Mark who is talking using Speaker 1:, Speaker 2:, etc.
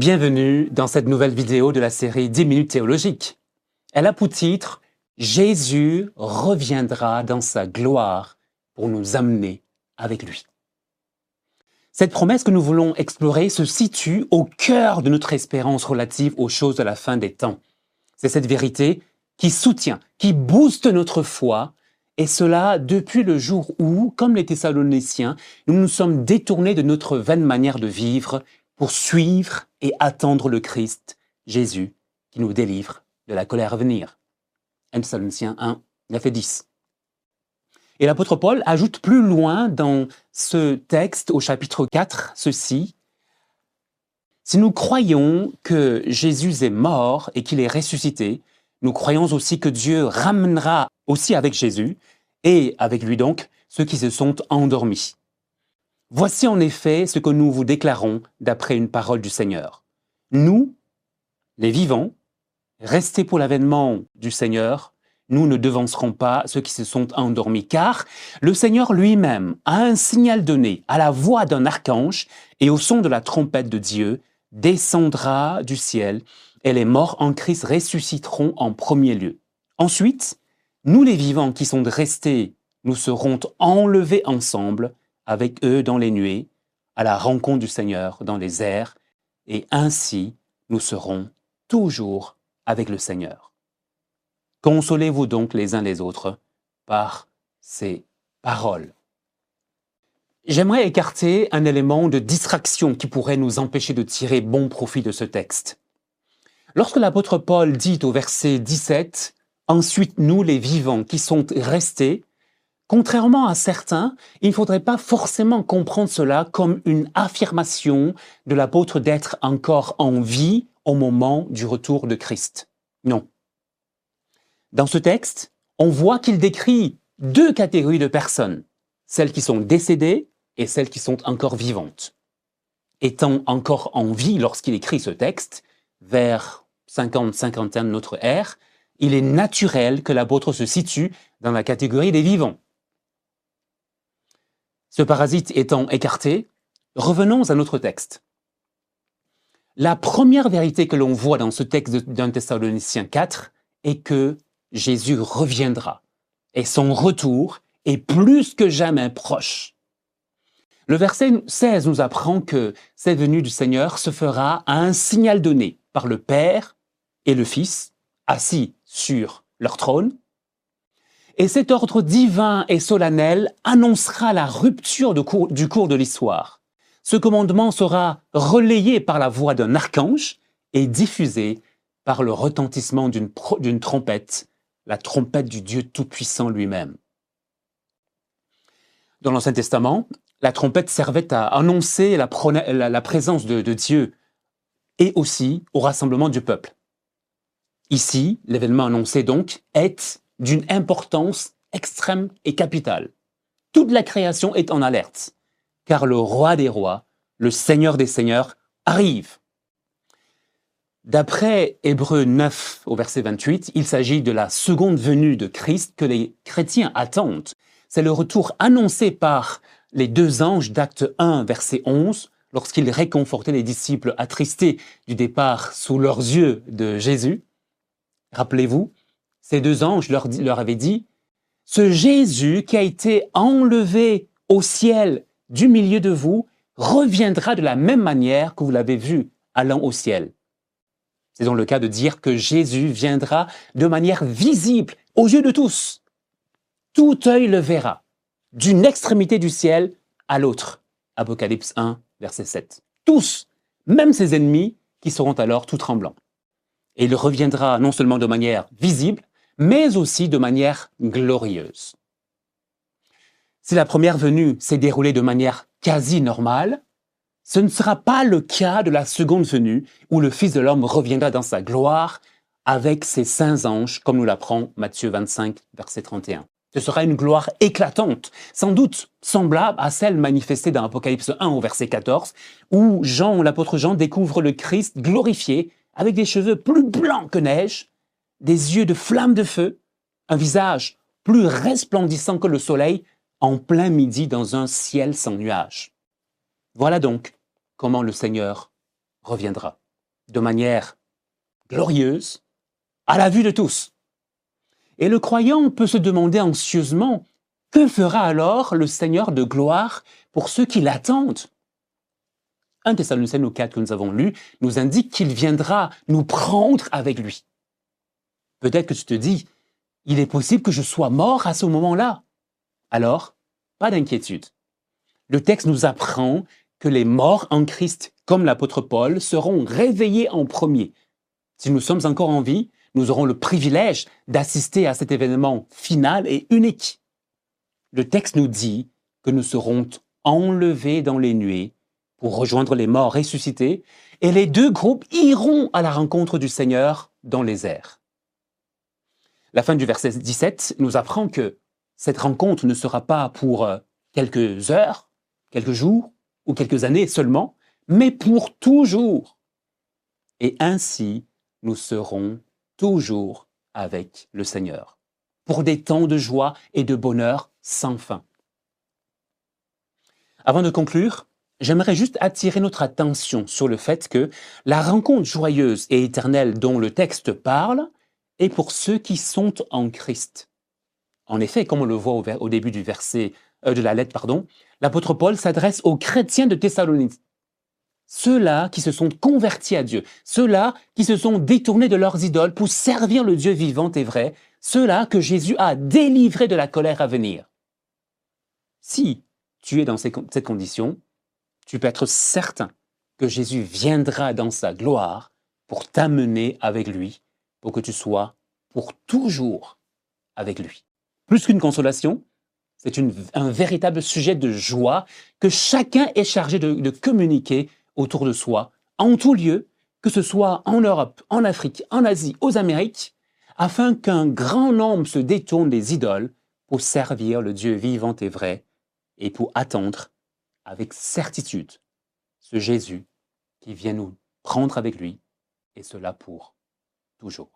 Speaker 1: Bienvenue dans cette nouvelle vidéo de la série 10 minutes théologiques. Elle a pour titre Jésus reviendra dans sa gloire pour nous amener avec lui. Cette promesse que nous voulons explorer se situe au cœur de notre espérance relative aux choses de la fin des temps. C'est cette vérité qui soutient, qui booste notre foi, et cela depuis le jour où, comme les Thessaloniciens, nous nous sommes détournés de notre vaine manière de vivre pour suivre et attendre le Christ, Jésus, qui nous délivre de la colère à venir. 1 Thessaloniciens 1, 9 et 10. Et l'apôtre Paul ajoute plus loin dans ce texte au chapitre 4 ceci. Si nous croyons que Jésus est mort et qu'il est ressuscité, nous croyons aussi que Dieu ramènera aussi avec Jésus et avec lui donc ceux qui se sont endormis. Voici en effet ce que nous vous déclarons d'après une parole du Seigneur. Nous, les vivants, restés pour l'avènement du Seigneur, nous ne devancerons pas ceux qui se sont endormis, car le Seigneur lui-même a un signal donné à la voix d'un archange et au son de la trompette de Dieu, descendra du ciel, et les morts en Christ ressusciteront en premier lieu. Ensuite, nous les vivants qui sont restés, nous serons enlevés ensemble avec eux dans les nuées, à la rencontre du Seigneur dans les airs, et ainsi nous serons toujours avec le Seigneur. Consolez-vous donc les uns les autres par ces paroles. J'aimerais écarter un élément de distraction qui pourrait nous empêcher de tirer bon profit de ce texte. Lorsque l'apôtre Paul dit au verset 17, Ensuite nous les vivants qui sont restés, Contrairement à certains, il ne faudrait pas forcément comprendre cela comme une affirmation de l'apôtre d'être encore en vie au moment du retour de Christ. Non. Dans ce texte, on voit qu'il décrit deux catégories de personnes, celles qui sont décédées et celles qui sont encore vivantes. Étant encore en vie lorsqu'il écrit ce texte, vers 50-51 de notre ère, il est naturel que l'apôtre se situe dans la catégorie des vivants. Ce parasite étant écarté, revenons à notre texte. La première vérité que l'on voit dans ce texte d'un Thessalonicien 4 est que Jésus reviendra et son retour est plus que jamais proche. Le verset 16 nous apprend que cette venue du Seigneur se fera à un signal donné par le Père et le Fils, assis sur leur trône, et cet ordre divin et solennel annoncera la rupture du cours de l'histoire. Ce commandement sera relayé par la voix d'un archange et diffusé par le retentissement d'une trompette, la trompette du Dieu Tout-Puissant lui-même. Dans l'Ancien Testament, la trompette servait à annoncer la, présence de Dieu et aussi au rassemblement du peuple. Ici, l'événement annoncé donc est d'une importance extrême et capitale. Toute la création est en alerte, car le roi des rois, le seigneur des seigneurs, arrive. D'après Hébreu 9 au verset 28, il s'agit de la seconde venue de Christ que les chrétiens attendent. C'est le retour annoncé par les deux anges d'acte 1 verset 11 lorsqu'ils réconfortaient les disciples attristés du départ sous leurs yeux de Jésus. Rappelez-vous, ces deux anges leur, leur avaient dit, ce Jésus qui a été enlevé au ciel du milieu de vous reviendra de la même manière que vous l'avez vu allant au ciel. C'est donc le cas de dire que Jésus viendra de manière visible aux yeux de tous. Tout œil le verra, d'une extrémité du ciel à l'autre. Apocalypse 1, verset 7. Tous, même ses ennemis, qui seront alors tout tremblants. Et il reviendra non seulement de manière visible, mais aussi de manière glorieuse. Si la première venue s'est déroulée de manière quasi normale, ce ne sera pas le cas de la seconde venue où le Fils de l'homme reviendra dans sa gloire avec ses saints anges, comme nous l'apprend Matthieu 25, verset 31. Ce sera une gloire éclatante, sans doute semblable à celle manifestée dans Apocalypse 1 au verset 14, où Jean, l'apôtre Jean, découvre le Christ glorifié avec des cheveux plus blancs que neige, des yeux de flamme de feu, un visage plus resplendissant que le soleil en plein midi dans un ciel sans nuages. Voilà donc comment le Seigneur reviendra. de manière glorieuse, à la vue de tous. Et le croyant peut se demander anxieusement, que fera alors le Seigneur de gloire pour ceux qui l'attendent? 1 Thessaloniciens 4 que nous avons lu nous indique qu'il viendra nous prendre avec lui. Peut-être que tu te dis, il est possible que je sois mort à ce moment-là. Alors, pas d'inquiétude. Le texte nous apprend que les morts en Christ, comme l'apôtre Paul, seront réveillés en premier. Si nous sommes encore en vie, nous aurons le privilège d'assister à cet événement final et unique. Le texte nous dit que nous serons enlevés dans les nuées pour rejoindre les morts ressuscités, et les deux groupes iront à la rencontre du Seigneur dans les airs. La fin du verset 17 nous apprend que cette rencontre ne sera pas pour euh, quelques heures, quelques jours ou quelques années seulement, mais pour toujours. Et ainsi, nous serons toujours avec le Seigneur, pour des temps de joie et de bonheur sans fin. Avant de conclure, j'aimerais juste attirer notre attention sur le fait que la rencontre joyeuse et éternelle dont le texte parle est pour ceux qui sont en Christ. En effet, comme on le voit au, début euh, de la lettre, pardon, l'apôtre Paul s'adresse aux chrétiens de Thessalonique, ceux-là qui se sont convertis à Dieu, ceux-là qui se sont détournés de leurs idoles pour servir le Dieu vivant et vrai, ceux-là que Jésus a délivrés de la colère à venir. Si tu es dans cette condition, tu peux être certain que Jésus viendra dans sa gloire pour t'amener avec lui, pour que tu sois pour toujours avec lui. Plus qu'une consolation, c'est un véritable sujet de joie que chacun est chargé de, communiquer autour de soi, en tout lieu, que ce soit en Europe, en Afrique, en Asie, aux Amériques, afin qu'un grand nombre se détourne des idoles pour servir le Dieu vivant et vrai et pour attendre avec certitude ce Jésus qui vient nous prendre avec lui, et cela pour toujours.